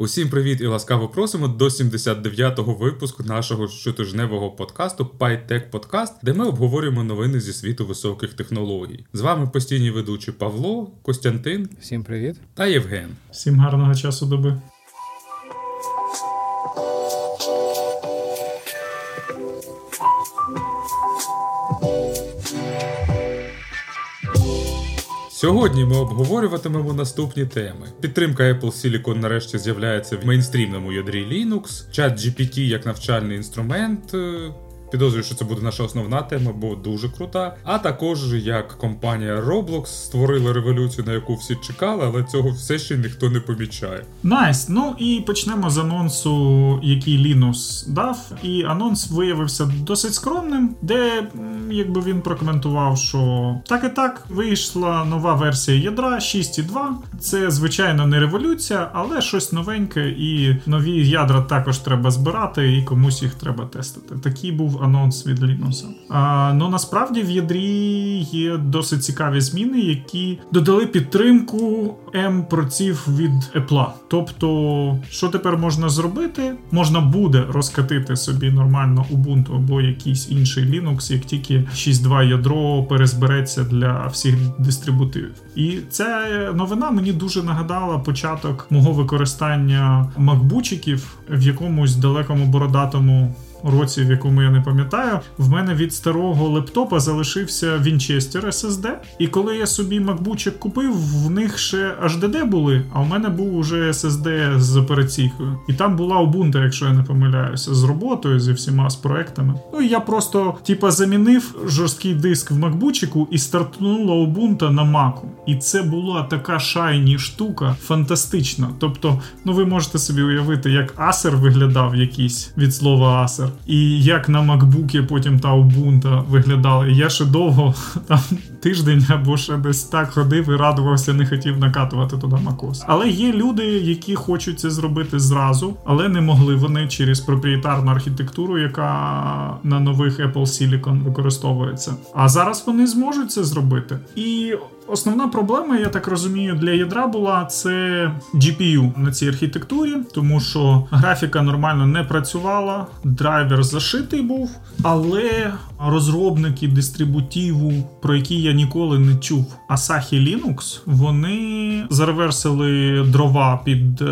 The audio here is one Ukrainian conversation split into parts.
Усім привіт і ласкаво просимо до 79-го випуску нашого щотижневого подкасту PyTech Podcast, де ми обговорюємо новини зі світу високих технологій. З вами постійні ведучі Павло, Костянтин. Всім привіт та Євген. Всім гарного часу доби. Сьогодні ми обговорюватимемо наступні теми. Підтримка Apple Silicon нарешті з'являється в мейнстрімному ядрі Linux, ChatGPT як навчальний інструмент. Підозрюю, що це буде наша основна тема, бо дуже крута. А також як компанія Roblox створила революцію, на яку всі чекали, але цього все ще ніхто не помічає. Nice. Nice. Ну і почнемо з анонсу, який Linus дав. І анонс виявився досить скромним, де якби він прокоментував, що так і так вийшла нова версія ядра 6.2. Це звичайно не революція, але щось новеньке, і нові ядра також треба збирати, і комусь їх треба тестити. Такий був анонс від Linux. А, Ну насправді в ядрі є досить цікаві зміни, які додали підтримку М-проців від Apple. Тобто, що тепер можна зробити? Можна буде розкатити собі нормально Ubuntu або якийсь інший Linux, як тільки 6.2 ядро перезбереться для всіх дистрибутивів. І ця новина мені дуже нагадала початок мого використання макбучиків в якомусь далекому бородатому році, в якому я не пам'ятаю, в мене від старого лептопа залишився Winchester SSD. І коли я собі макбучик купив, в них ще HDD були, а в мене був уже SSD з операційкою. І там була Ubuntu, якщо я не помиляюся, з роботою, зі всіма з проектами. Ну і я просто, типа, замінив жорсткий диск в макбучику і стартнула Ubuntu на маку. І це була така шайні штука, фантастична. Тобто, ну ви можете собі уявити, як Acer виглядав якийсь від слова І як на макбукі потім та Ubuntu виглядала. Я ще довго там тиждень або ще десь так ходив і радувався, не хотів накатувати туди macOS. Але є люди, які хочуть це зробити зразу, але не могли вони через проприєтарну архітектуру, яка на нових Apple Silicon використовується. А зараз вони зможуть це зробити. І Основна проблема, я так розумію, для ядра була це GPU на цій архітектурі, тому що графіка нормально не працювала, драйвер зашитий був, але розробники дистрибутиву, про які я ніколи не чув, Asahi Linux, вони зареверсили дрова під е,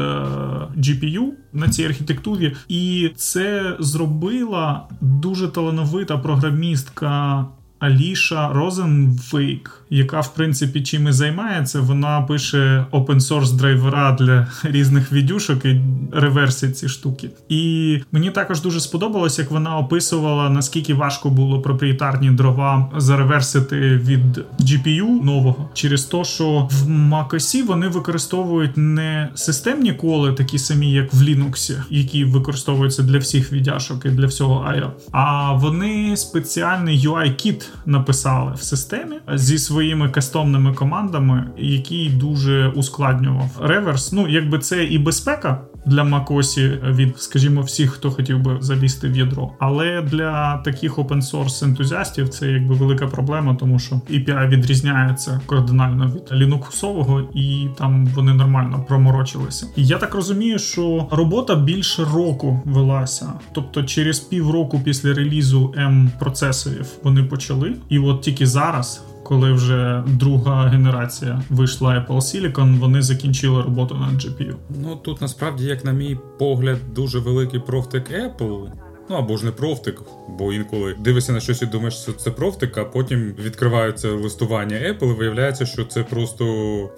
GPU на цій архітектурі, і це зробила дуже талановита програмістка Аліша Розенвейк, яка в принципі чим і займається, вона пише open source драйвера для різних відюшок і реверсить ці штуки. І мені також дуже сподобалось, як вона описувала наскільки важко було проприєтарні дрова зареверсити від GPU нового, через те, що в MacOS вони використовують не системні коли, такі самі, як в Linux, які використовуються для всіх віддяшок і для всього IO, а вони спеціальний UI-кіт написали в системі зі своїми кастомними командами, який дуже ускладнював реверс. Ну, якби це і безпека для macOS від, скажімо, всіх, хто хотів би залізти в ядро. Але для таких open source ентузіастів це якби велика проблема, тому що API відрізняється кардинально від лінуксового, і там вони нормально проморочилися. І я так розумію, що робота більше року велася, тобто через півроку після релізу М процесорів вони почали, і от тільки зараз коли вже друга генерація вийшла Apple Silicon, вони закінчили роботу над GPU. Ну тут насправді, як на мій погляд, дуже великий профтик Apple. Ну або ж не профтик, бо інколи дивишся на щось і думаєш, що це профтик, а потім відкривається листування Apple, і виявляється, що це просто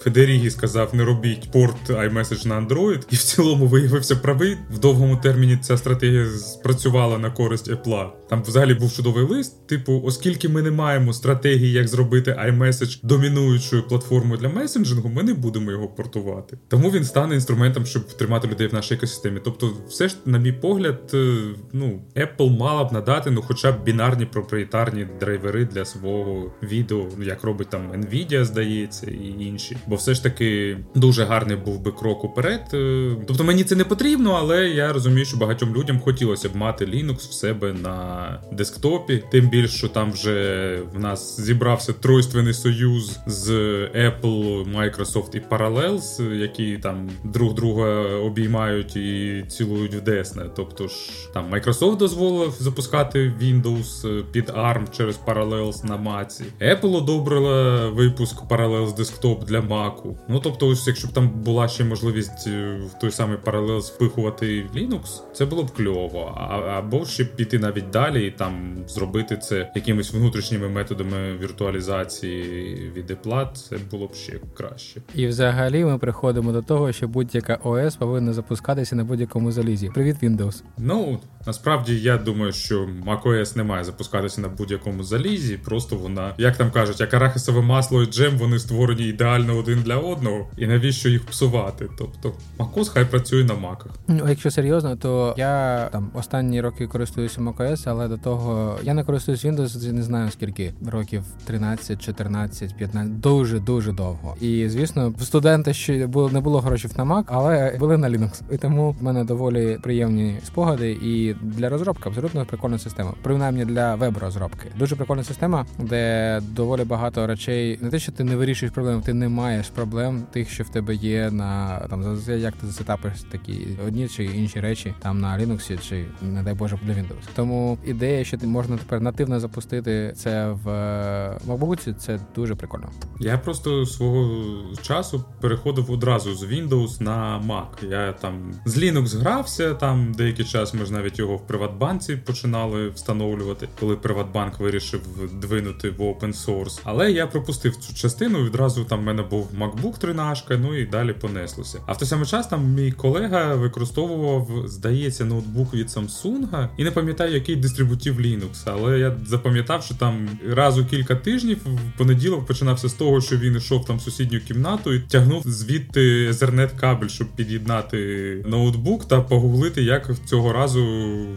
Федерігі сказав: не робіть порт iMessage на Android, і в цілому виявився правий. В довгому терміні ця стратегія спрацювала на користь Apple. Там взагалі був чудовий лист. Типу, оскільки ми не маємо стратегії, як зробити iMessage домінуючою платформою для месенджингу, ми не будемо його портувати. Тому він стане інструментом, щоб тримати людей в нашій екосистемі. Тобто, все ж, на мій погляд, е, ну ну Apple мала б надати ну, хоча б бінарні проприєтарні драйвери для свого відео, як робить там Nvidia, здається, і інші. Бо все ж таки дуже гарний був би крок уперед. Е, тобто мені це не потрібно, але я розумію, що багатьом людям хотілося б мати Linux в себе на десктопі. Тим більше, що там вже в нас зібрався тройственний союз з Apple, Microsoft і Parallels, які там друг друга обіймають і цілують в десне. Тобто ж там Microsoft дозволив запускати Windows під ARM через Parallels на Маці. Apple одобрила випуск Parallels Desktop для Mac. Ну тобто, ось якщо б там була ще можливість е, в той самий Parallels впихувати Linux, це було б кльово. А, або ще піти навіть далі і там зробити це якимись внутрішніми методами віртуалізації від Apple, це було б ще краще. І взагалі ми приходимо до того, що будь-яка ОС повинна запускатися на будь-якому залізі. Привіт, Windows. Ну насправді я думаю, що macOS не має запускатися на будь-якому залізі. Просто вона, як там кажуть, як арахісове масло і джем, вони створені ідеально один для одного. І навіщо їх псувати? Тобто macOS хай працює на маках. Ну, якщо серйозно, то я там останні роки користуюся macOS, але до того я не користуюсь Windows, не знаю скільки років 13, 14, 15, дуже дуже довго. І звісно, студенти ще було не було грошей на Mac, але були на Linux. І тому в мене доволі приємні спогади. І для розробки абсолютно прикольна система. Принаймні для веб-розробки. Дуже прикольна система, де доволі багато речей. Не те, що ти не вирішуєш проблем, ти не маєш проблем тих, що в тебе є на там як ти засетапиш такі одні чи інші речі там на Linux чи не дай Боже для Windows. Тому ідея, що ти можна тепер нативно запустити це в е, MacBook, це дуже прикольно. Я просто свого часу переходив одразу з Windows на Mac. Я там з Linux грався, там деякий час ми ж навіть його в Приватбанці починали встановлювати, коли Приватбанк вирішив двинути в open source. Але я пропустив цю частину. Відразу там в мене був MacBook 13, ну і далі понеслося. А в той самий час там мій колега використовував, здається, ноутбук від Samsung і не пам'ятаю, який дистрибутив Linux. Але я запам'ятав, що там раз у кілька тижнів в понеділок починався з того, що він йшов там в сусідню кімнату і тягнув звідти Ethernet кабель, щоб під'єднати ноутбук та погуглити, як цього разу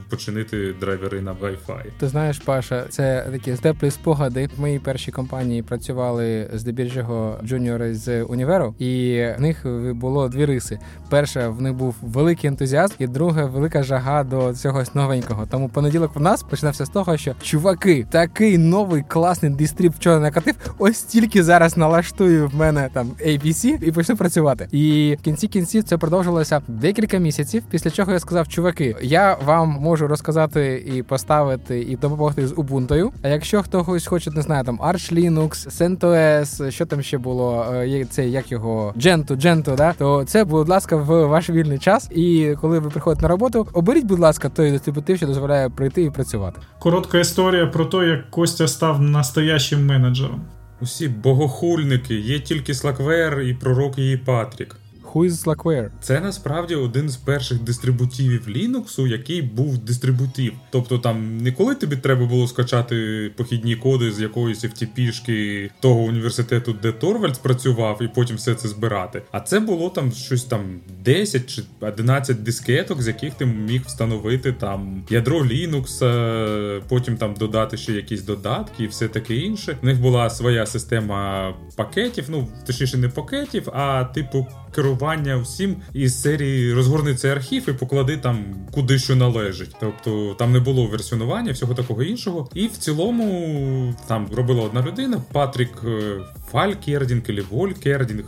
починити драйвери на Wi-Fi. Ти знаєш, Паша, це такі теплі спогади. В моїй першій компанії працювали здебільшого джуніори з універу, і в них було дві риси. Перша в них був великий ентузіазм, і друга велика жага до цього новенького. Тому понеділок в нас починався з того, що чуваки, такий новий класний дистріб вчора накатив. Ось тільки зараз налаштую в мене там ABC і почну працювати. І в кінці кінців це продовжилося декілька місяців. Після чого я сказав, чуваки, я вам можу розказати і поставити, і допомогти з Ubuntu. А якщо хтось хоче, не знаю, там Arch Linux, CentOS, що там ще було, е, це як його Gentoo, Gentoo, да, то це, будь ласка, в ваш вільний час. І коли ви приходите на роботу, оберіть, будь ласка, той дистрибутив, що дозволяє прийти і працювати. Коротка історія про те, як Костя став настоящим менеджером. Усі богохульники, є тільки Slackware і пророк її Патрік. Who is Slackware? Це насправді один з перших дистрибутивів Linux, який був дистрибутив. Тобто там не коли тобі треба було скачати похідні коди з якоїсь FTP-шки того університету, де Торвальдс працював, і потім все це збирати. А це було там щось там 10 чи 11 дискеток, з яких ти міг встановити там ядро Linux, е, потім там додати ще якісь додатки і все таке інше. У них була своя система пакетів, ну точніше не пакетів, а типу керування всім із серії розгорни цей архів і поклади там куди що належить. Тобто там не було версіонування, всього такого іншого. І в цілому там робила одна людина, Патрік е, Фаль Кердінг чи Воль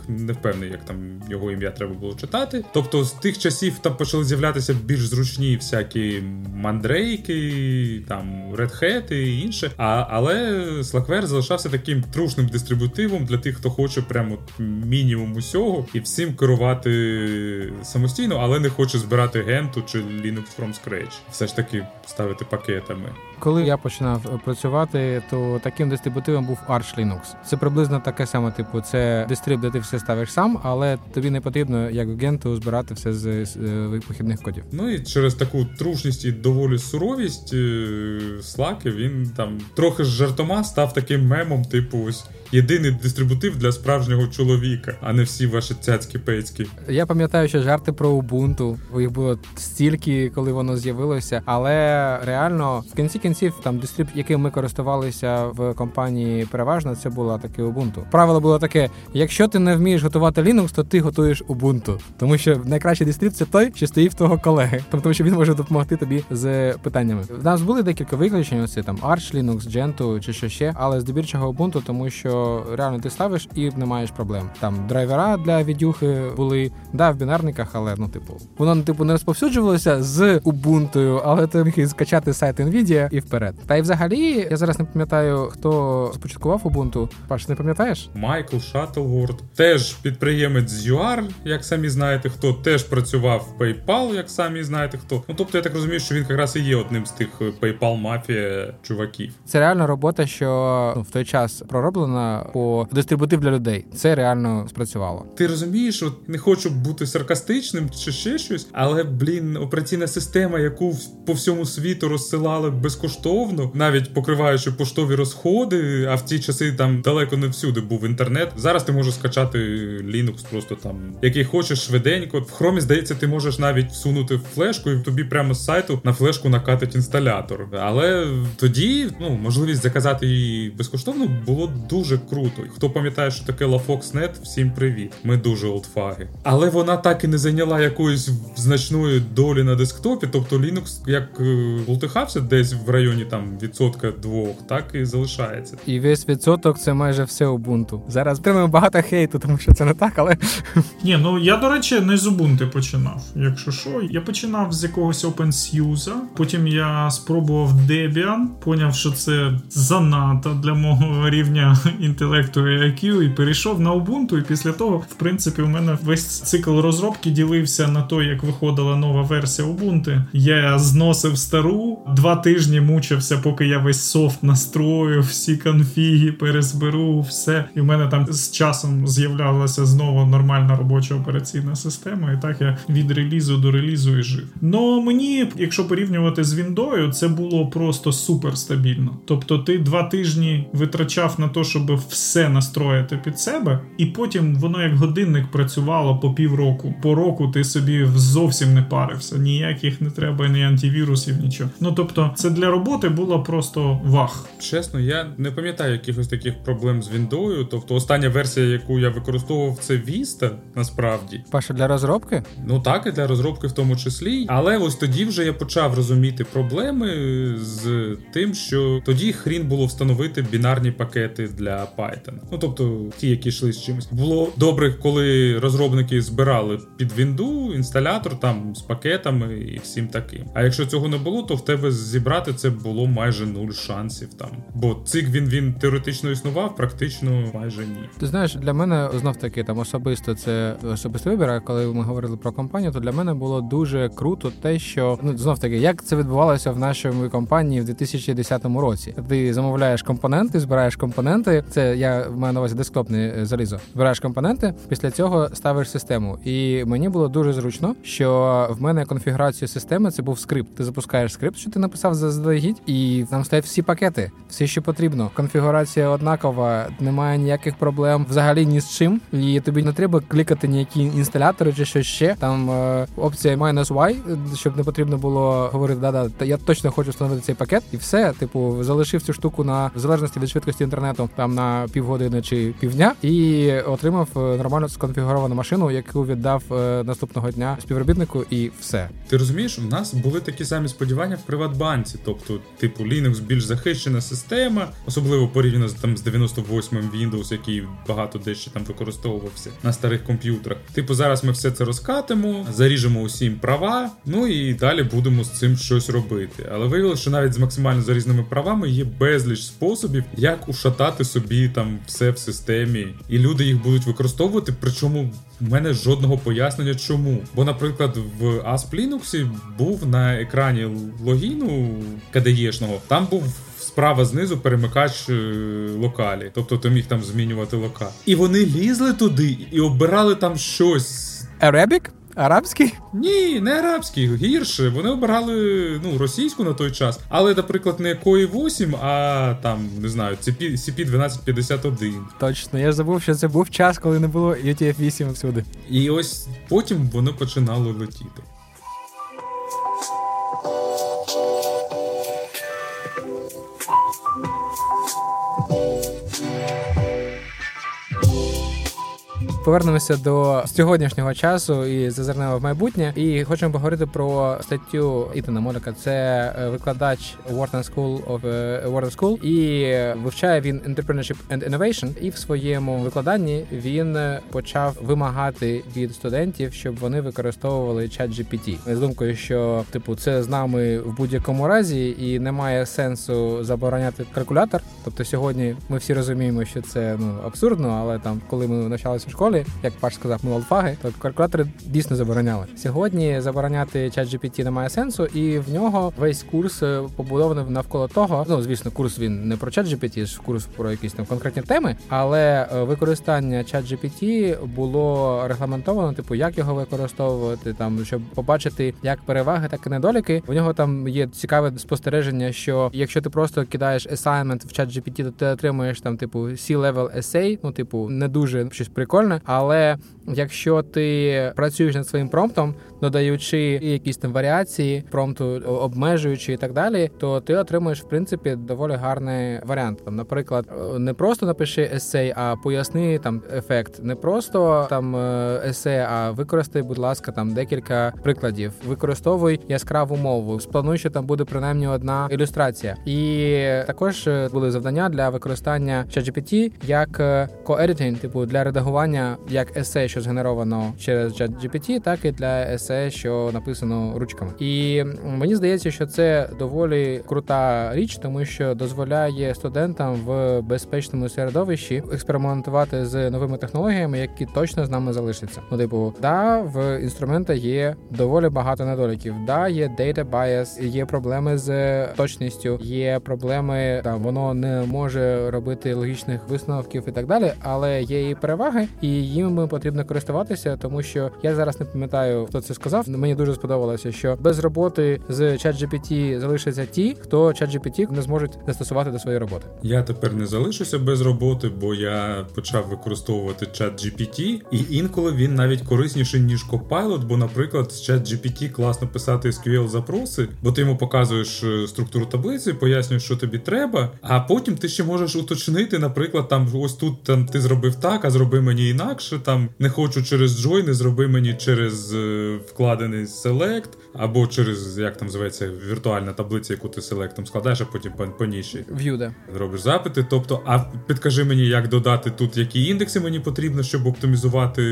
не впевнений, як там його ім'я треба було читати. Тобто з тих часів там почали з'являтися більш зручні всякі мандрейки, там Hat і інше. А, Але Slackware залишався таким трушним дистрибутивом для тих, хто хоче прямо мінімум усього і всім керувати самостійно, але не хоче збирати генту чи Linux from scratch. Все ж таки ставити пакетами. Коли я починав працювати, то таким дистрибутивом був Arch Linux. Це приблизно таке саме, типу, це дистриб, де ти все ставиш сам, але тобі не потрібно, як генту, збирати все з, з похідних кодів. Ну і через таку трушність і доволі суровість Slack, він там трохи жартома став таким мемом, типу, ось єдиний дистрибутив для справжнього чоловіка, а не всі ваші цяцькі пецькі. Я пам'ятаю, що жарти про Ubuntu, їх було стільки, коли воно з'явилося, але реально в кінці кінців там дистриб, яким ми користувалися в компанії, переважно це була таке Ubuntu. Правило було таке: якщо ти не вмієш готувати Linux, то ти готуєш Ubuntu. тому що найкращий дистриб це той, що стоїть в того колеги, тому що він може допомогти тобі з питаннями. В нас були декілька виключень, оце там Arch Linux, Gentoo чи що ще, але здебільшого Ubuntu, тому що реально ти ставиш і не маєш проблем. Там драйвера для відюхи були, да, в бінарниках, але ну, типу, воно типу не розповсюджувалося з Ubuntu, але ти міг скачати сайт Nvidia і вперед. Та й взагалі, я зараз не пам'ятаю, хто започаткував Ubuntu. Паш, не пам'ятаєш? Майкл Шаттлворд, теж підприємець з UR, як самі знаєте, хто теж працював в PayPal, як самі знаєте хто. Ну тобто я так розумію, що він якраз і є одним з тих PayPal мафія чуваків. Це реально робота, що ну, в той час пророблена по дистрибутив для людей. Це реально спрацювало. Ти розумієш, от не хочу бути саркастичним чи ще щось, але блін, операційна система, яку по всьому світу розсилали безкоштовно, навіть покриваючи поштові розходи. А в ті часи там далеко не всюди був інтернет. Зараз ти можеш скачати Linux, просто там який хочеш швиденько. В хромі здається, ти можеш навіть всунути флешку, і тобі прямо з сайту на флешку накатить інсталятор. Але тоді ну можливість заказати її безкоштовно було дуже круто. Хто пам'ятає, що таке LaFoxNet, всім привіт. Ми дуже олдфаги. Але вона так і не зайняла якоїсь значної долі на десктопі. Тобто Linux як бултихався десь в районі там відсотка двох, так і залишається. І весь відсоток це майже все Ubuntu. Зараз отримуємо багато хейту, тому що це не так, але ні, ну я до речі не з Ubuntu починав. Якщо що, я починав з якогось OpenSUSE, потім я спробував Debian, поняв, що це занадто для мого рівня інтелекту і IQ, і перейшов на Ubuntu, і після того, в принципі, у мене весь цикл розробки ділився на то, як виходила нова версія Ubuntu. Я зносив стару, два тижні мучився, поки я весь софт настрою, всі конфіги перезберу, все. І в мене там з часом з'являлася знову нормальна робоча операційна система. І так я від релізу до релізу і жив. Но мені, якщо порівнювати з Віндою, це було просто супер стабільно. Тобто, ти два тижні витрачав на те, щоб все настроїти під себе, і потім воно як годинник працювало по півроку. По року ти собі зовсім не парився. Ніяких не треба, ні антивірусів, нічого. Ну тобто, це для роботи було просто вах. Чесно, я не пам'ятаю якихось таких проблем з Віндою. Тобто, остання версія, яку я використовував, це Vista, насправді. Паша для розробки? Ну так, і для розробки в тому числі. Але ось тоді вже я почав розуміти проблеми з тим, що тоді хрін було встановити бінарні пакети для Python. Ну тобто ті, які йшли з чимось. Було добре, коли розробники збирали під Вінду інсталятор там з пакетами і всім таким. А якщо цього не було, то в тебе зібрати це було майже нуль шансів там. Бо цик він він теоретично існував, практично майже ні. Ти знаєш, для мене знов таки там особисто це особистий вибір. А коли ми говорили про компанію, то для мене було дуже круто те, що ну знов таки, як це відбувалося в нашій компанії в 2010 році. Ти замовляєш компоненти, збираєш компоненти. Це я маю на увазі десктопне залізо. Збираєш компоненти, після цього ставиш систему. І мені було дуже зручно, що в мене конфігурація системи це був скрипт. Ти запускаєш скрипт, що ти написав заздалегідь, і там стоять всі пакети, все, що потрібно. Конфігурація однакова, немає ніяких проблем взагалі ні з чим. І тобі не треба клікати ніякі інсталятори чи щось ще. Там е, опція -y, щоб не потрібно було говорити, да-да, я точно хочу встановити цей пакет, і все. Типу, залишив цю штуку на в залежності від швидкості інтернету там на півгодини чи півдня, і отримав е, нормально сконфігуровану машину, яку віддав е, наступного дня співробітнику, і все. Ти розумієш, у нас були такі самі сподівання в Приватбанці, тобто, типу, Linux більш захищена система, особливо порівняно з там з 98-м Windows, який багато дещо там використовувався на старих комп'ютерах. Типу, зараз ми все це розкатимо, заріжемо усім права, ну і далі будемо з цим щось робити. Але виявилося, що навіть з максимально зарізними правами є безліч способів, як ушатати собі там все в системі, і люди їх будуть використовувати. Причому в мене жодного пояснення, чому. Бо, наприклад, в ASP Linux був на екрані логіну КДЄшного, там був. Справа знизу перемикач локалі, тобто ти міг там змінювати локаль. І вони лізли туди і обирали там щось. Arabic? Арабський? Ні, не арабський, гірше. Вони обирали ну, російську на той час, але, наприклад, не Кої 8, а там не знаю, CP 1251. Точно, я забув, що це був час, коли не було UTF-8 всюди. І ось потім вони починали летіти. Повернемося до сьогоднішнього часу і зазирнемо в майбутнє. І хочемо поговорити про статтю Ітана Моліка. Це е, викладач Wharton School of е, Wharton School. і вивчає він entrepreneurship and innovation. І в своєму викладанні він почав вимагати від студентів, щоб вони використовували чат GPT. з думкою, що типу це з нами в будь-якому разі, і немає сенсу забороняти калькулятор. Тобто сьогодні ми всі розуміємо, що це ну абсурдно, але там, коли ми навчалися в школі школі, як Паш сказав, ми олдфаги, то калькулятори дійсно забороняли. Сьогодні забороняти чат GPT немає сенсу, і в нього весь курс е, побудований навколо того. Ну звісно, курс він не про чат GPT, ж курс про якісь там конкретні теми, але е, використання чат GPT було регламентовано, типу, як його використовувати, там щоб побачити як переваги, так і недоліки. В нього там є цікаве спостереження, що якщо ти просто кидаєш assignment в чат GPT, то ти отримуєш там, типу, C-level essay, ну типу, не дуже щось прикольне але якщо ти працюєш над своїм промптом, додаючи якісь там варіації, промпту обмежуючи і так далі, то ти отримуєш в принципі доволі гарний варіант. Там, наприклад, не просто напиши есей, а поясни там ефект, не просто там е, есей, а використай, будь ласка, там декілька прикладів. Використовуй яскраву мову. Сплануй, що там буде принаймні одна ілюстрація. І також е, були завдання для використання ChatGPT як коедітинг, типу для редагування як есе, що згенеровано через ChatGPT, так і для есе, що написано ручками. І мені здається, що це доволі крута річ, тому що дозволяє студентам в безпечному середовищі експериментувати з новими технологіями, які точно з нами залишаться. Ну, типу, да, в інструмента є доволі багато недоліків. Да, є data bias, є проблеми з точністю, є проблеми, там воно не може робити логічних висновків і так далі, але є і переваги і їм потрібно користуватися, тому що я зараз не пам'ятаю, хто це сказав. Мені дуже сподобалося, що без роботи з ChatGPT залишаться ті, хто ChatGPT не зможуть застосувати до своєї роботи. Я тепер не залишуся без роботи, бо я почав використовувати ChatGPT, і інколи він навіть корисніший ніж Copilot, бо, наприклад, з ChatGPT класно писати SQL запроси, бо ти йому показуєш е, структуру таблиці, пояснюєш, що тобі треба, а потім ти ще можеш уточнити, наприклад, там ось тут там ти зробив так, а зроби мені інакше. Там не хочу через join, зроби мені через е, вкладений select, або через як там називається віртуальна таблиця, яку ти селектом складаєш, а потім по, по ніші да. робиш запити. Тобто, а підкажи мені, як додати тут, які індекси мені потрібно, щоб оптимізувати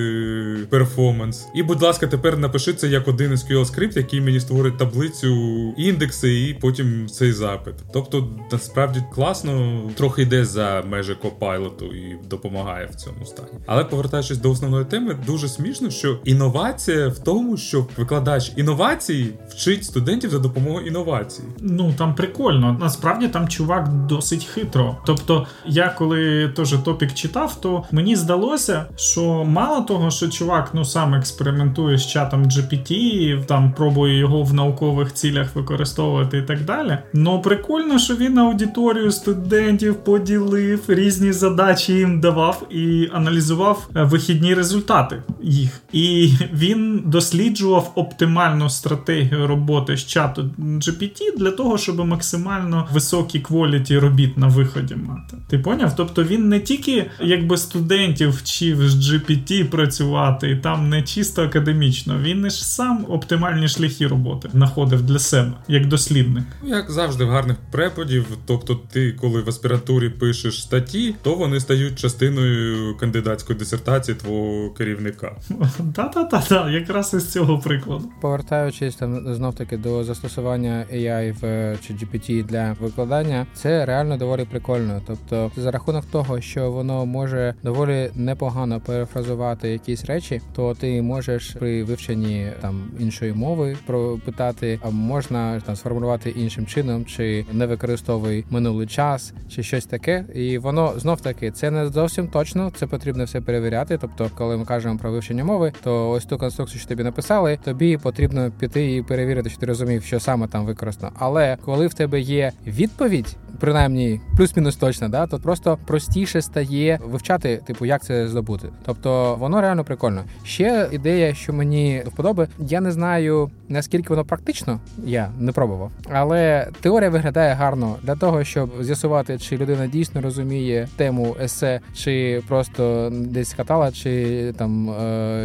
перформанс. І, будь ласка, тепер напиши це як один SQL скрипт, який мені створить таблицю індекси, і потім цей запит. Тобто, насправді класно, трохи йде за межі Copilot і допомагає в цьому стані. Але повертаючись до основної теми, дуже смішно, що інновація в тому, що викладач інновацій вчить студентів за допомогою інновацій. Ну там прикольно. Насправді там чувак досить хитро. Тобто, я коли теж топік читав, то мені здалося, що мало того, що чувак ну сам експериментує з чатом GPT, там пробує його в наукових цілях використовувати і так далі. Ну прикольно, що він аудиторію студентів поділив, різні задачі їм давав і аналізував е, вихідні результати їх. І він досліджував оптимальну стратегію роботи з чату GPT для того, щоб максимально високі кваліті робіт на виході мати. Ти поняв? Тобто він не тільки якби студентів вчив з GPT працювати, і там не чисто академічно, він ж сам оптимальні шляхи роботи знаходив для себе як дослідник. Як завжди, в гарних преподів. Тобто, ти, коли в аспірантурі пишеш статті, то вони стають частиною кандидатської дисертації твого керівника. Та-та-та, якраз із цього прикладу. Повертаючись там знов таки до застосування AI в GPT для викладання, це реально доволі прикольно. Тобто, за рахунок того, що воно може доволі непогано перефразувати якісь речі, то ти можеш при вивченні там іншої мови пропитати, а можна там сформулювати іншим чином, чи не використовуй минулий час, чи щось таке. І воно знов таки це не зовсім точно. Це потрібно все перевіряти. Тобто, коли ми кажемо про вивчення мови, то ось ту конструкцію, що тобі написали, тобі потрібно піти і перевірити, що ти розумів, що саме там використано. Але коли в тебе є відповідь, принаймні плюс-мінус точно, да, то просто простіше стає вивчати, типу, як це здобути. Тобто воно реально прикольно. Ще ідея, що мені вподоби, я не знаю наскільки воно практично, я не пробував, але теорія виглядає гарно для того, щоб з'ясувати, чи людина дійсно розуміє тему есе, чи просто десь катала, чи там е,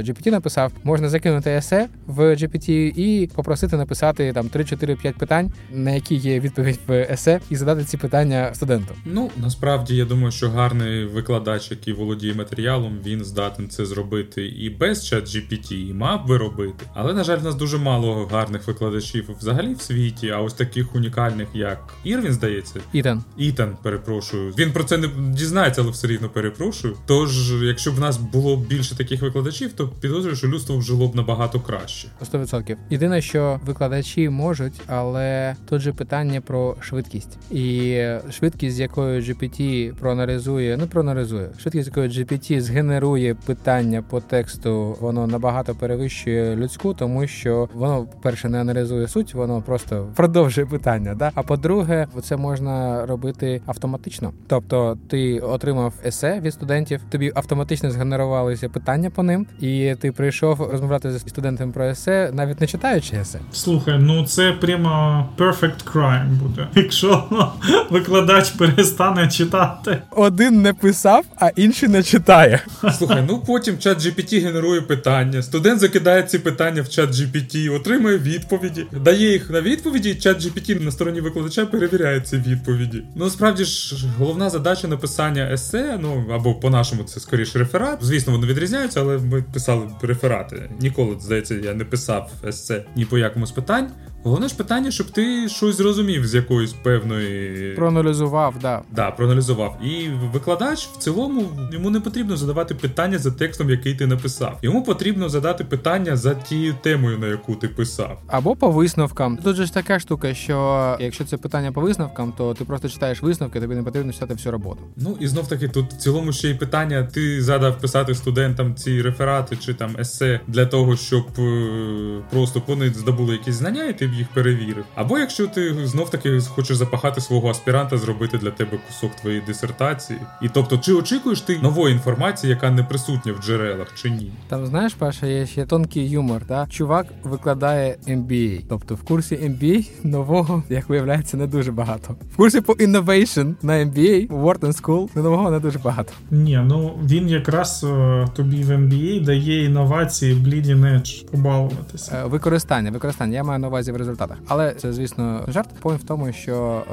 GPT написав. Можна закинути есе в GPT і попросити написати там 3-4-5 питань, на які є відповідь в есе, і задати ці питання студенту. Ну насправді я думаю, що гарний викладач, який володіє матеріалом, він здатен це зробити і без чат GPT, і мав би робити. Але на жаль, в нас дуже мало гарних викладачів взагалі в світі, а ось таких унікальних, як Ірвін, здається, Ітан. Ітан, перепрошую. Він про це не дізнається, але все рівно перепрошую. Тож, якщо б в нас було більше таких викладачів, то підозрюю, що людство вжило б набагато краще. 100%. Єдине, що викладачі можуть, але тут же питання про швидкість і швидкість, з якою GPT проаналізує, ну проаналізує, швидкість, з якою GPT згенерує питання по тексту, воно набагато перевищує людську, тому що воно, перше, не аналізує суть, воно просто продовжує питання. Да? А по-друге, це можна робити автоматично. Тобто, ти отримав есе від студентів, тобі автоматично згенерувалися питання по ним, і ти прийшов розмовляти зі студентом про есе, навіть не читаючи есе. Слухай, ну це прямо perfect crime буде. Якщо викладач перестане читати. Один не писав, а інший не читає. Слухай, ну потім чат GPT генерує питання. Студент закидає ці питання в чат GPT, отримує відповіді, дає їх на відповіді. Чат GPT на стороні викладача перевіряє ці відповіді. Ну справді ж головна задача написання есе, ну або по-нашому це скоріше реферат. Звісно, вони відрізняються, але ми писали реферати. Ніколи здається, я не писав есе ні по якому з питань. Головне ж питання, щоб ти щось зрозумів з якоїсь певної проаналізував, да. Да, проаналізував. І викладач в цілому йому не потрібно задавати питання за текстом, який ти написав. Йому потрібно задати питання за тією темою, на яку ти писав. Або по висновкам. Тут же ж така штука, що якщо це питання по висновкам, то ти просто читаєш висновки, тобі не потрібно читати всю роботу. Ну і знов таки, тут в цілому ще й питання: ти задав писати студентам ці реферати чи там есе для того, щоб е- просто вони здобули якісь знання, і ти їх перевірив. Або якщо ти знов таки хочеш запахати свого аспіранта, зробити для тебе кусок твоєї дисертації. І тобто, чи очікуєш ти нової інформації, яка не присутня в джерелах, чи ні? Там знаєш, Паша, є ще тонкий юмор. Да? Чувак викладає MBA. Тобто в курсі MBA нового, як виявляється, не дуже багато. В курсі по innovation на MBA, Wharton School, нового не дуже багато. Ні, ну він якраз е, тобі в MBA дає інновації Bleeding Edge побалуватися. Е, використання, використання. Я маю на увазі результатах. Але це, звісно, жарт. Point в тому, що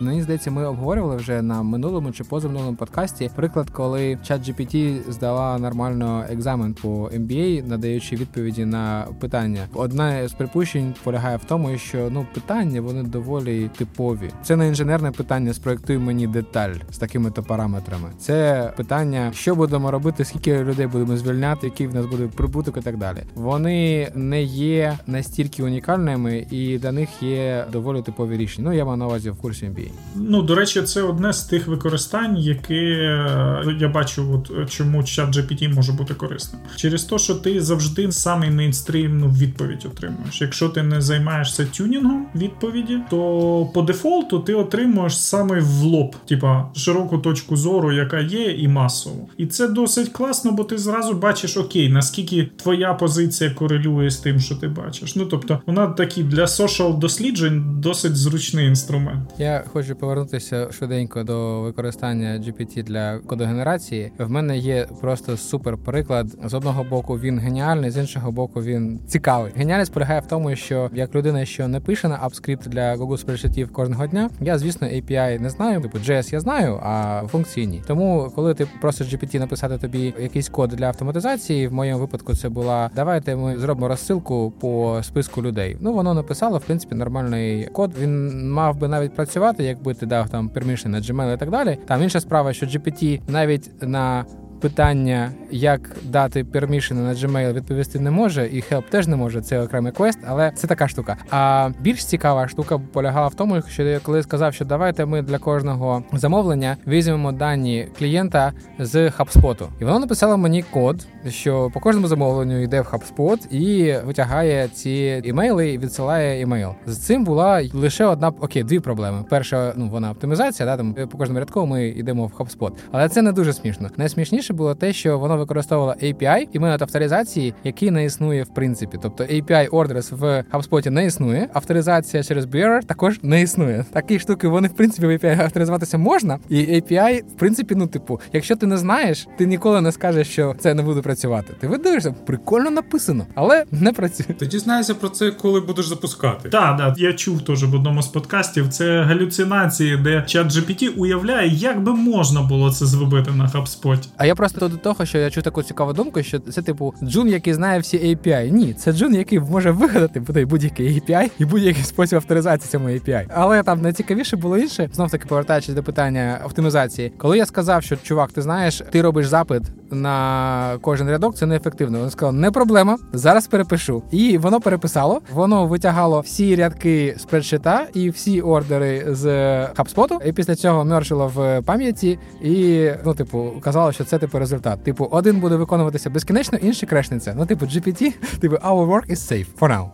е, мені здається, ми обговорювали вже на минулому чи позаминулому подкасті. Приклад, коли чат GPT здала нормально екзамен по MBA, надаючи відповіді на питання. Одне з припущень полягає в тому, що ну питання вони доволі типові. Це не інженерне питання. Спроектуй мені деталь з такими то параметрами. Це питання, що будемо робити, скільки людей будемо звільняти, який в нас буде прибуток і так далі. Вони не є настільки унікальними, і для них є доволі типові рішення. Ну я маю на увазі в курсі MBA. Ну до речі, це одне з тих використань, яке е, я бачу, от чому чат GPT може бути корисним. Через те, що ти завжди самий мейнстрімну відповідь отримуєш. Якщо ти не займаєшся тюнінгом відповіді, то по дефолту ти отримуєш саме в лоб, типа широку точку зору, яка є, і масову. І це досить класно, бо ти зразу бачиш, окей, наскільки твоя позиція корелює з тим, що ти бачиш. Ну тобто, вона такі для social досліджень досить зручний інструмент. Я хочу повернутися швиденько до використання GPT для кодогенерації. В мене є просто супер приклад. З одного боку він геніальний, з іншого боку, він цікавий. Геніальність полягає в тому, що як людина, що не пише на апскрипт для Google спрешитів кожного дня, я звісно API не знаю. Типу JS я знаю, а функції ні. Тому, коли ти просиш GPT написати тобі якийсь код для автоматизації, в моєму випадку це була давайте ми зробимо розсилку по списку людей. Ну воно написало в принципі нормальний код. Він мав би навіть працювати, якби ти дав там пермішн на Gmail і так далі. Там інша справа, що GPT навіть на питання, як дати пермішени на Gmail, відповісти не може, і Help теж не може. Це окремий квест, але це така штука. А більш цікава штука полягала в тому, що я коли сказав, що давайте ми для кожного замовлення візьмемо дані клієнта з HubSpot. і воно написало мені код, що по кожному замовленню йде в HubSpot і витягає ці імейли і відсилає імейл. З цим була лише одна окей, дві проблеми. Перша, ну вона оптимізація, да там по кожному рядку ми йдемо в HubSpot. але це не дуже смішно. Найсмішніше було те, що воно використовувало API і метод авторизації, який не існує в принципі. Тобто API Orders в HubSpot не існує. Авторизація через Bearer також не існує. Такі штуки вони в принципі в API авторизуватися можна, і API, в принципі, ну типу, якщо ти не знаєш, ти ніколи не скажеш, що це не буде працювати. Ти видивишся, прикольно написано, але не працює. Ти дізнаєшся про це, коли будеш запускати. Так, да, я чув теж в одному з подкастів. Це галюцинації, де чат GPT уявляє, як би можна було це зробити на HubSpot. А я просто до того, що я чув таку цікаву думку, що це типу джун, який знає всі API. Ні, це джун, який може вигадати будь-який API і будь-який спосіб авторизації цьому API. Але там найцікавіше було інше, знов таки повертаючись до питання оптимізації. Коли я сказав, що чувак, ти знаєш, ти робиш запит на кожен рядок, це неефективно. Він сказав, не проблема, зараз перепишу. І воно переписало, воно витягало всі рядки спредшита і всі ордери з HubSpot, і після цього мержило в пам'яті і ну, типу, казало, що це типу результат. Типу, один буде виконуватися безкінечно, інший крешнеться. Ну, типу, GPT, типу, our work is safe for now.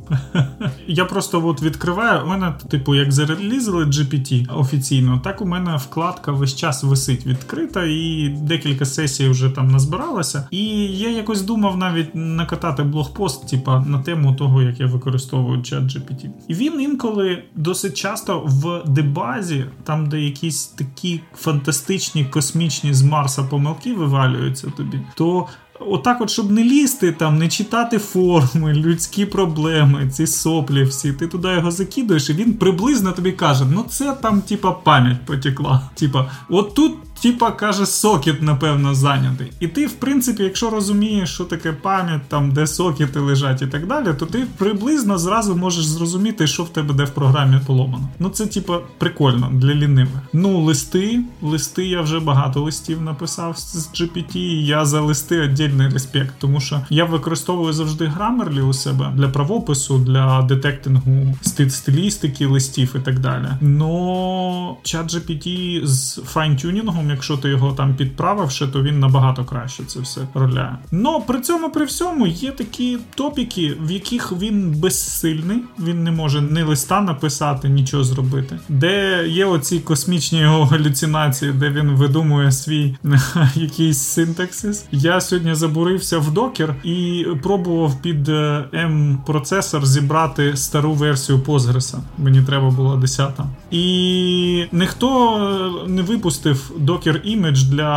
Я просто от відкриваю. У мене, типу, як зарелізили GPT офіційно, так у мене вкладка весь час висить відкрита, і декілька сесій вже там назбиралося. І я якось думав навіть накатати блогпост, типа на тему того, як я використовую чат GPT. І він інколи досить часто в дебазі, там де якісь такі фантастичні космічні з Марса помилки вивалюються тобі, то Отак, от, щоб не лізти, там, не читати форми, людські проблеми, ці соплі всі, ти туди його закидуєш, і він приблизно тобі каже: ну це там, типа, пам'ять потекла. Типа, от тут типа каже, сокет, напевно, зайнятий. І ти, в принципі, якщо розумієш, що таке пам'ять, там, де сокети лежать і так далі, то ти приблизно зразу можеш зрозуміти, що в тебе де в програмі поломано. Ну це, типа, прикольно для лінивих. Ну, листи, листи, я вже багато листів написав з GPT, і я за листи віддільний респект, тому що я використовую завжди грамерлі у себе для правопису, для детектингу стилістики листів і так далі. Но чат GPT з файнтюнінгом якщо ти його там підправивши, то він набагато краще це все роляє. Но при цьому при всьому є такі топіки, в яких він безсильний, він не може ні листа написати, нічого зробити. Де є оці космічні його галюцинації, де він видумує свій якийсь синтаксис. Я сьогодні забурився в докер і пробував під m процесор зібрати стару версію Postgres. Мені треба було 10-та. І ніхто не випустив докер імідж для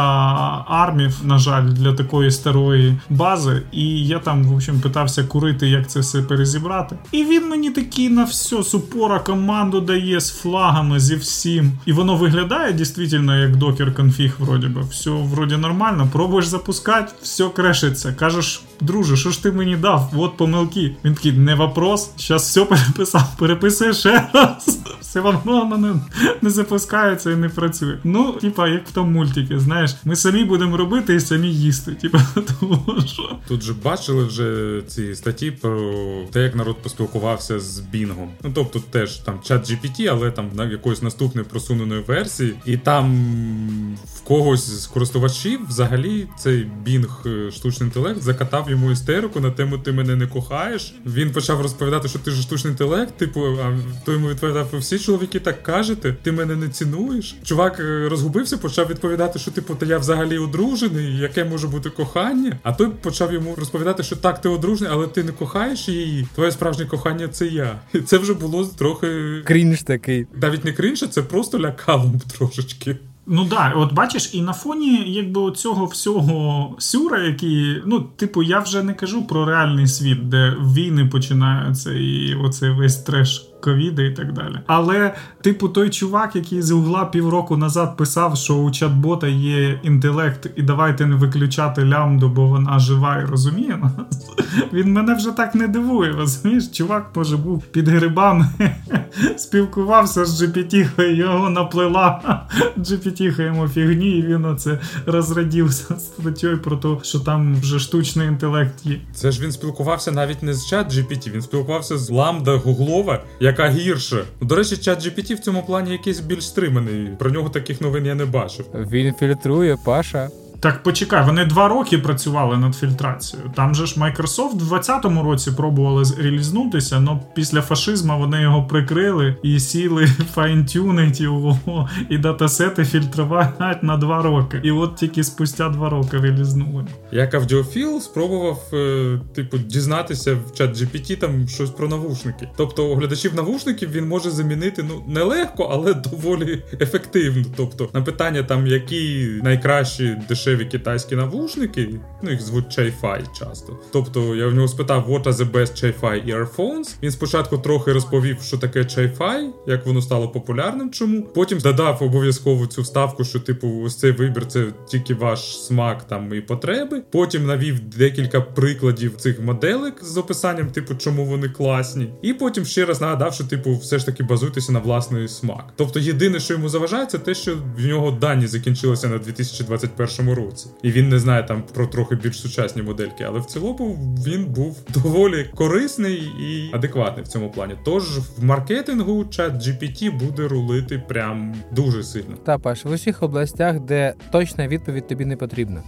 армів, на жаль, для такої старої бази. І я там, в общем, питався курити, як це все перезібрати. І він мені такий на все супора команду дає з флагами, зі всім. І воно виглядає дійсно як докер конфіг, вроді би. Все вроді нормально. Пробуєш запускати, все крешиться. Кажеш, друже, що ж ти мені дав? От помилки. Він такий, не вопрос. Зараз все переписав, переписує ще раз. Все воно не, не запускається і не працює. Ну, типа, як в тому мультики, знаєш, ми самі будемо робити і самі їсти. Типа, тому що тут же бачили вже ці статті про те, як народ поспілкувався з Бінгом. Ну тобто, теж там чат GPT, але там на якоїсь наступної просуненої версії, і там в когось з користувачів взагалі цей Бінг е, штучний інтелект закатав йому істерику на тему Ти мене не кохаєш. Він почав розповідати, що ти ж штучний інтелект. Типу, а то йому відповідав: всі чоловіки так кажете, ти мене не цінуєш. Чувак е, розгубився, почав почав відповідати, що типу, та я взагалі одружений, яке може бути кохання. А той почав йому розповідати, що так, ти одружений, але ти не кохаєш її. Твоє справжнє кохання це я. І це вже було трохи крінж такий. Навіть не крінж, це просто лякало трошечки. Ну да, от бачиш, і на фоні якби цього всього сюра, який, ну, типу, я вже не кажу про реальний світ, де війни починаються, і оцей весь треш ковіди і так далі. Але, типу, той чувак, який з угла півроку назад писав, що у чат-бота є інтелект, і давайте не виключати лямду, бо вона жива і розуміє нас. Він мене вже так не дивує. розумієш? Чувак, може, був під грибами, спілкувався з GPT, його наплила GPT йому фігні, і він оце розрадівся статтєю про те, що там вже штучний інтелект є. Це ж він спілкувався навіть не з чат GPT, він спілкувався з ламда Гуглова, яка гірше. До речі, чат GPT в цьому плані якийсь більш стриманий. Про нього таких новин я не бачив. Він фільтрує, Паша. Так почекай, вони два роки працювали над фільтрацією. Там же ж Microsoft в 2020 році пробували релізнутися, але після фашизму вони його прикрили і сіли файнтюнить його і датасети фільтрувати на два роки. І от тільки спустя два роки релізнули. Як авдіофіл спробував, е, типу, дізнатися в чат GPT там щось про навушники. Тобто, глядачів навушників він може замінити ну нелегко, але доволі ефективно. Тобто, на питання там, які найкращі дешеві дешеві китайські навушники, ну їх звуть чайфай часто. Тобто я в нього спитав, what are the best Chi-Fi earphones? Він спочатку трохи розповів, що таке чайфай, як воно стало популярним. Чому? Потім додав обов'язково цю вставку, що типу, ось цей вибір це тільки ваш смак там і потреби. Потім навів декілька прикладів цих моделек з описанням, типу, чому вони класні. І потім ще раз нагадав, що типу, все ж таки базуйтеся на власний смак. Тобто, єдине, що йому заважає, це те, що в нього дані закінчилися на 2021 році, і він не знає там про трохи більш сучасні модельки, але в цілому він був доволі корисний і адекватний в цьому плані. Тож в маркетингу чат GPT буде рулити прям дуже сильно. Та Паш, в усіх областях, де точна відповідь тобі не потрібна.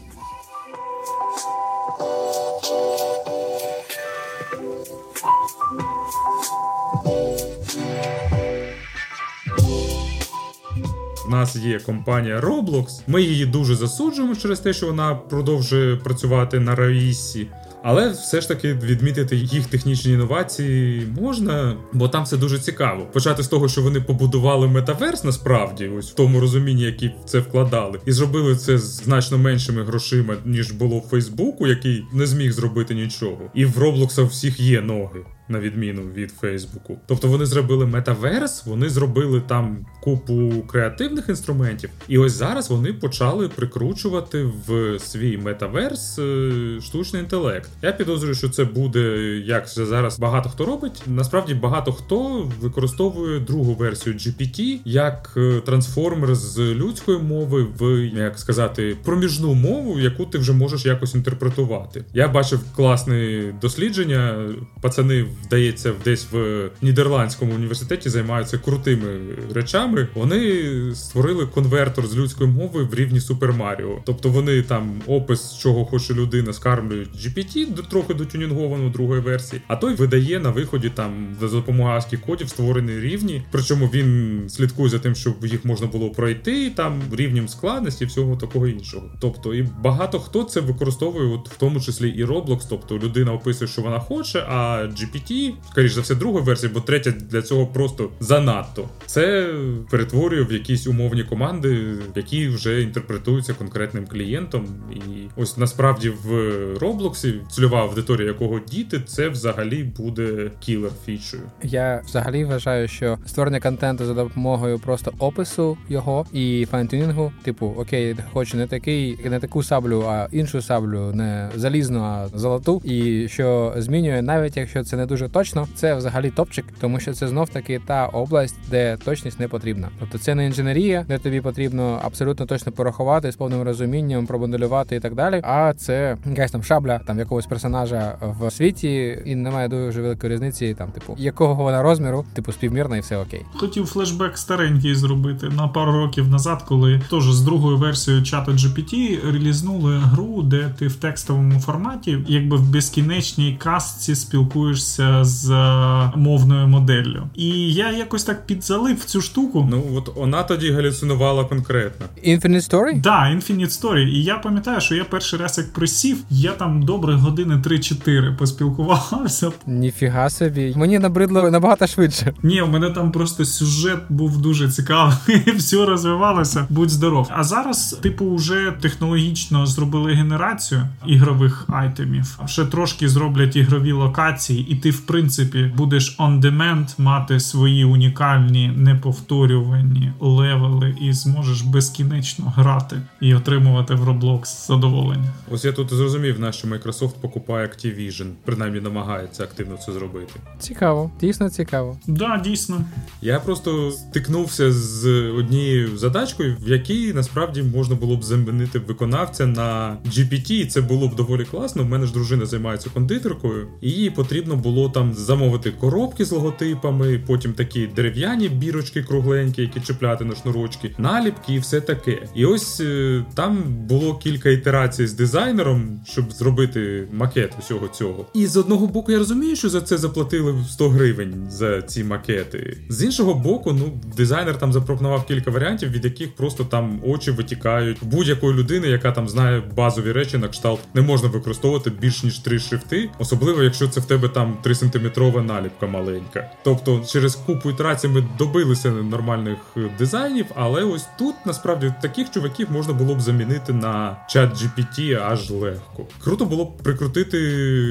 У нас є компанія Roblox. Ми її дуже засуджуємо через те, що вона продовжує працювати на Раїсі. Але все ж таки відмітити їх технічні інновації можна, бо там все дуже цікаво. Почати з того, що вони побудували метаверс, насправді, ось в тому розумінні, які це вкладали, і зробили це з значно меншими грошима, ніж було в Фейсбуку, який не зміг зробити нічого. І в Роблокса всіх є ноги на відміну від Фейсбуку. Тобто вони зробили метаверс, вони зробили там купу креативних інструментів, і ось зараз вони почали прикручувати в свій метаверс е, штучний інтелект. Я підозрюю, що це буде як вже зараз багато хто робить. Насправді багато хто використовує другу версію GPT як е, трансформер з людської мови в як сказати проміжну мову, яку ти вже можеш якось інтерпретувати. Я бачив класне дослідження. Пацани вдається, десь в Нідерландському університеті займаються крутими речами. Вони створили конвертор з людської мови в рівні Супер Маріо. Тобто вони там опис, чого хоче людина, скармлюють GPT, трохи дотюнінговано другої версії, а той видає на виході там за допомогою ASCII кодів створені рівні. Причому він слідкує за тим, щоб їх можна було пройти там рівнем складності, всього такого іншого. Тобто, і багато хто це використовує, от в тому числі і Roblox, тобто людина описує, що вона хоче, а GPT GPT, скоріш за все, друга версія, бо третя для цього просто занадто. Це перетворює в якісь умовні команди, які вже інтерпретуються конкретним клієнтом. І ось насправді в Роблоксі цільова аудиторія, якого діти, це взагалі буде кілер фічою. Я взагалі вважаю, що створення контенту за допомогою просто опису його і файнтюнінгу, типу, окей, хочу не такий, не таку саблю, а іншу саблю, не залізну, а золоту, і що змінює, навіть якщо це не дуже точно, це взагалі топчик, тому що це знов таки та область, де точність не потрібна. Тобто це не інженерія, де тобі потрібно абсолютно точно порахувати з повним розумінням, промоделювати і так далі. А це якась там шабля там якогось персонажа в світі, і немає дуже великої різниці, там, типу, якого вона розміру, типу співмірна, і все окей. Хотів флешбек старенький зробити на пару років назад, коли теж з другою версією чата GPT релізнули гру, де ти в текстовому форматі, якби в безкінечній кастці спілкуєшся з е, мовною моделлю. І я якось так підзалив цю штуку. Ну от вона тоді галюцинувала конкретно. Infinite Story? Так, да, Infinite Story. І я пам'ятаю, що я перший раз як присів, я там добре години 3-4 поспілкувався. Ніфіга собі. Мені набридло набагато швидше. Ні, у мене там просто сюжет був дуже цікавий, все розвивалося, будь здоров. А зараз, типу, вже технологічно зробили генерацію ігрових айтемів, ще трошки зроблять ігрові локації, і ти ти в принципі будеш on demand мати свої унікальні неповторювані левели і зможеш безкінечно грати і отримувати в Roblox задоволення. Ось я тут зрозумів, на що Microsoft покупає Activision, принаймні намагається активно це зробити. Цікаво, дійсно цікаво. Да, дійсно. Я просто стикнувся з однією задачкою, в якій насправді можна було б замінити виконавця на GPT, і це було б доволі класно. У мене ж дружина займається кондитеркою, і їй потрібно було там замовити коробки з логотипами, потім такі дерев'яні бірочки кругленькі, які чіпляти на шнурочки, наліпки і все таке. І ось е, там було кілька ітерацій з дизайнером, щоб зробити макет усього цього. І з одного боку, я розумію, що за це заплатили 100 гривень за ці макети. З іншого боку, ну дизайнер там запропонував кілька варіантів, від яких просто там очі витікають будь-якої людини, яка там знає базові речі на кшталт, не можна використовувати більш ніж три шрифти, особливо якщо це в тебе там 3 сантиметрова наліпка маленька. Тобто, через купу ітерацій ми добилися нормальних е, дизайнів, але ось тут насправді таких чуваків можна було б замінити на чат GPT аж легко. Круто було б прикрутити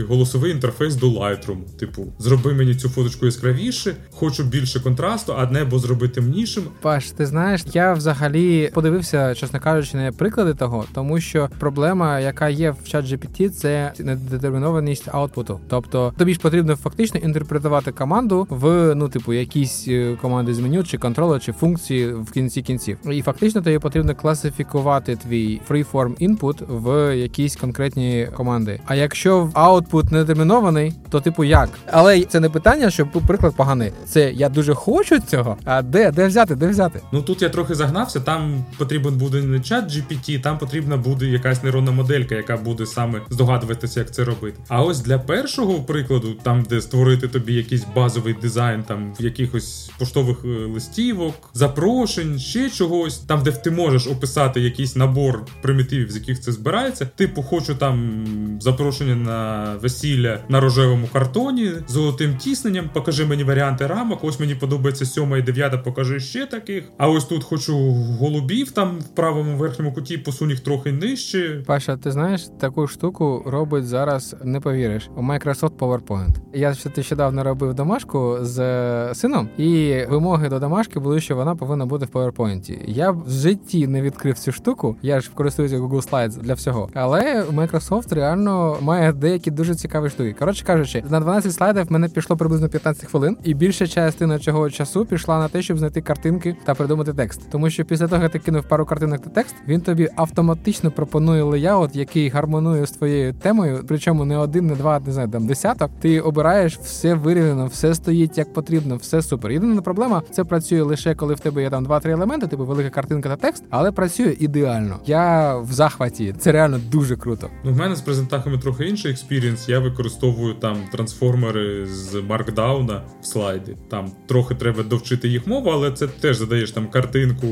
голосовий інтерфейс до Lightroom. Типу, зроби мені цю фоточку яскравіше, хочу більше контрасту, а небо зроби темнішим. Паш, ти знаєш, я взагалі подивився, чесно кажучи, на приклади того, тому що проблема, яка є в чат GPT, це недетермінованість аутпуту. Тобто тобі ж потрібно фактично інтерпретувати команду в ну, типу, якісь е, команди з меню, чи контролер, чи функції в кінці кінців. І фактично тобі потрібно класифікувати твій freeform input в якісь конкретні команди. А якщо аутпут не детермінований, то типу як? Але це не питання, що приклад поганий. Це я дуже хочу цього. А де? Де взяти? Де взяти? Ну тут я трохи загнався. Там потрібен буде не чат GPT, там потрібна буде якась нейронна моделька, яка буде саме здогадуватися, як це робити. А ось для першого прикладу, там де створити тобі якийсь базовий дизайн, там в якихось поштових е, листівок, запрошень, ще чогось, там де ти можеш описати якийсь набор примітивів, з яких це збирається. Типу, хочу там запрошення на весілля на рожевому картоні золотим тісненням. Покажи мені варіанти рамок. Ось мені подобається сьома і дев'ята, покажи ще таких. А ось тут хочу голубів там в правому верхньому куті, посунь їх трохи нижче. Паша, ти знаєш, таку штуку робить зараз, не повіриш, у Microsoft PowerPoint. Я нещодавно робив домашку з е, сином, і вимоги до домашки були, що вона повинна бути в PowerPoint. Я в житті не відкрив цю штуку. Я ж користуюся Google Slides для всього. Але Microsoft реально має деякі дуже цікаві штуки. Коротше кажучи, на 12 слайдів в мене пішло приблизно 15 хвилин, і більша частина цього часу пішла на те, щоб знайти картинки та придумати текст. Тому що після того, як ти кинув пару картинок та текст, він тобі автоматично пропонує леяут, який гармонує з твоєю темою. Причому не один, не два, не знаю, там десяток. Ти обираєш все вирівняно, все стоїть як потрібно, все супер. Єдина проблема це працює лише коли в тебе є там два-три елементи, типу велика картинка та текст, але працює ідеально. Я в захваті. Це реально дуже круто. Ну, в мене з презентахами трохи інший експірієнс. Я використовую там трансформери з маркдауна в слайді. Там трохи треба довчити їх мову, але це теж задаєш там картинку,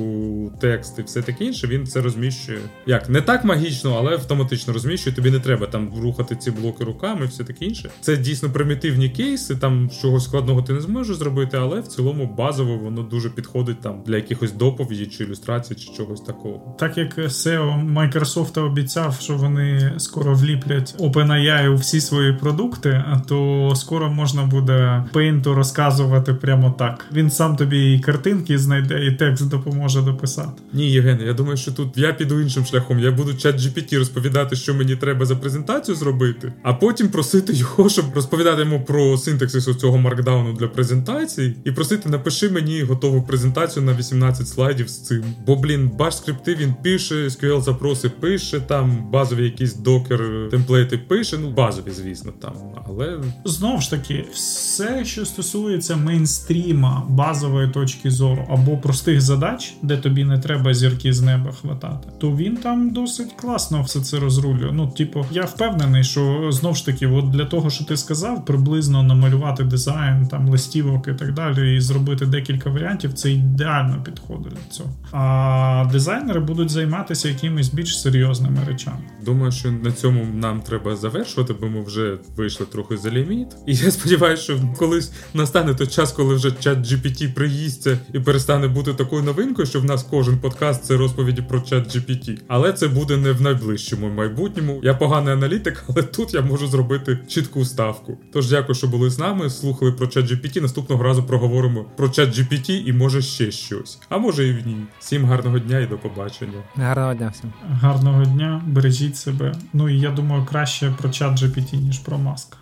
текст і все таке інше. Він це розміщує. Як не так магічно, але автоматично розміщує. Тобі не треба там рухати ці блоки руками, все таке інше. Це дійсно примітивні кейси. Там чогось складного ти не зможеш зробити, але в цілому базово воно дуже підходить там для якихось доповіді чи ілюстрацій, чи чогось такого. Так як SEO Microsoft обіцяв, що вони скоро вліплять OpenAI у всі свої продукти, то скоро можна буде Paint розказувати прямо так. Він сам тобі і картинки знайде, і текст допоможе дописати. Ні, Євген, я думаю, що тут я піду іншим шляхом. Я буду чат GPT розповідати, що мені треба за презентацію зробити, а потім просити його, щоб розповідати йому про синтаксис цього маркдауну для презентації, і просити, напиши мені готову презентацію на 18 слайдів з цим. Бо, блін, баш скрипти він пише, SQL запроси пише, там базові якісь докер темплейти пише. Ну, базові, звісно, там. Але Знову ж таки, все, що стосується мейнстріма, базової точки зору або простих задач, де тобі не треба зірки з неба хватати, то він там досить класно все це розрулює. Ну, типу, я впевнений, що знов ж таки, от для того, що ти сказав, приблизно намалювати дизайн, там листівок і так далі, і зробити декілька варіантів, це ідеально підходить до цього. А дизайнери будуть займатися якимись більш серйозними речами. думаю, що на цьому нам треба завершувати, бо ми вже вийшли трохи за ліміт. І я сподіваюся, що колись настане той час, коли вже чат GPT приїсться і перестане бути такою новинкою, що в нас кожен подкаст це розповіді про чат GPT. Але це буде не в найближчому майбутньому. Я поганий аналітик, але тут я можу зробити чітку ставку. Тож Тож дякую, що були з нами. Слухали про ChatGPT. Наступного разу проговоримо про ChatGPT і може ще щось. А може і в ній. Всім гарного дня і до побачення. Гарного дня всім. Гарного дня, бережіть себе. Ну і я думаю, краще про ChatGPT, ніж про маска.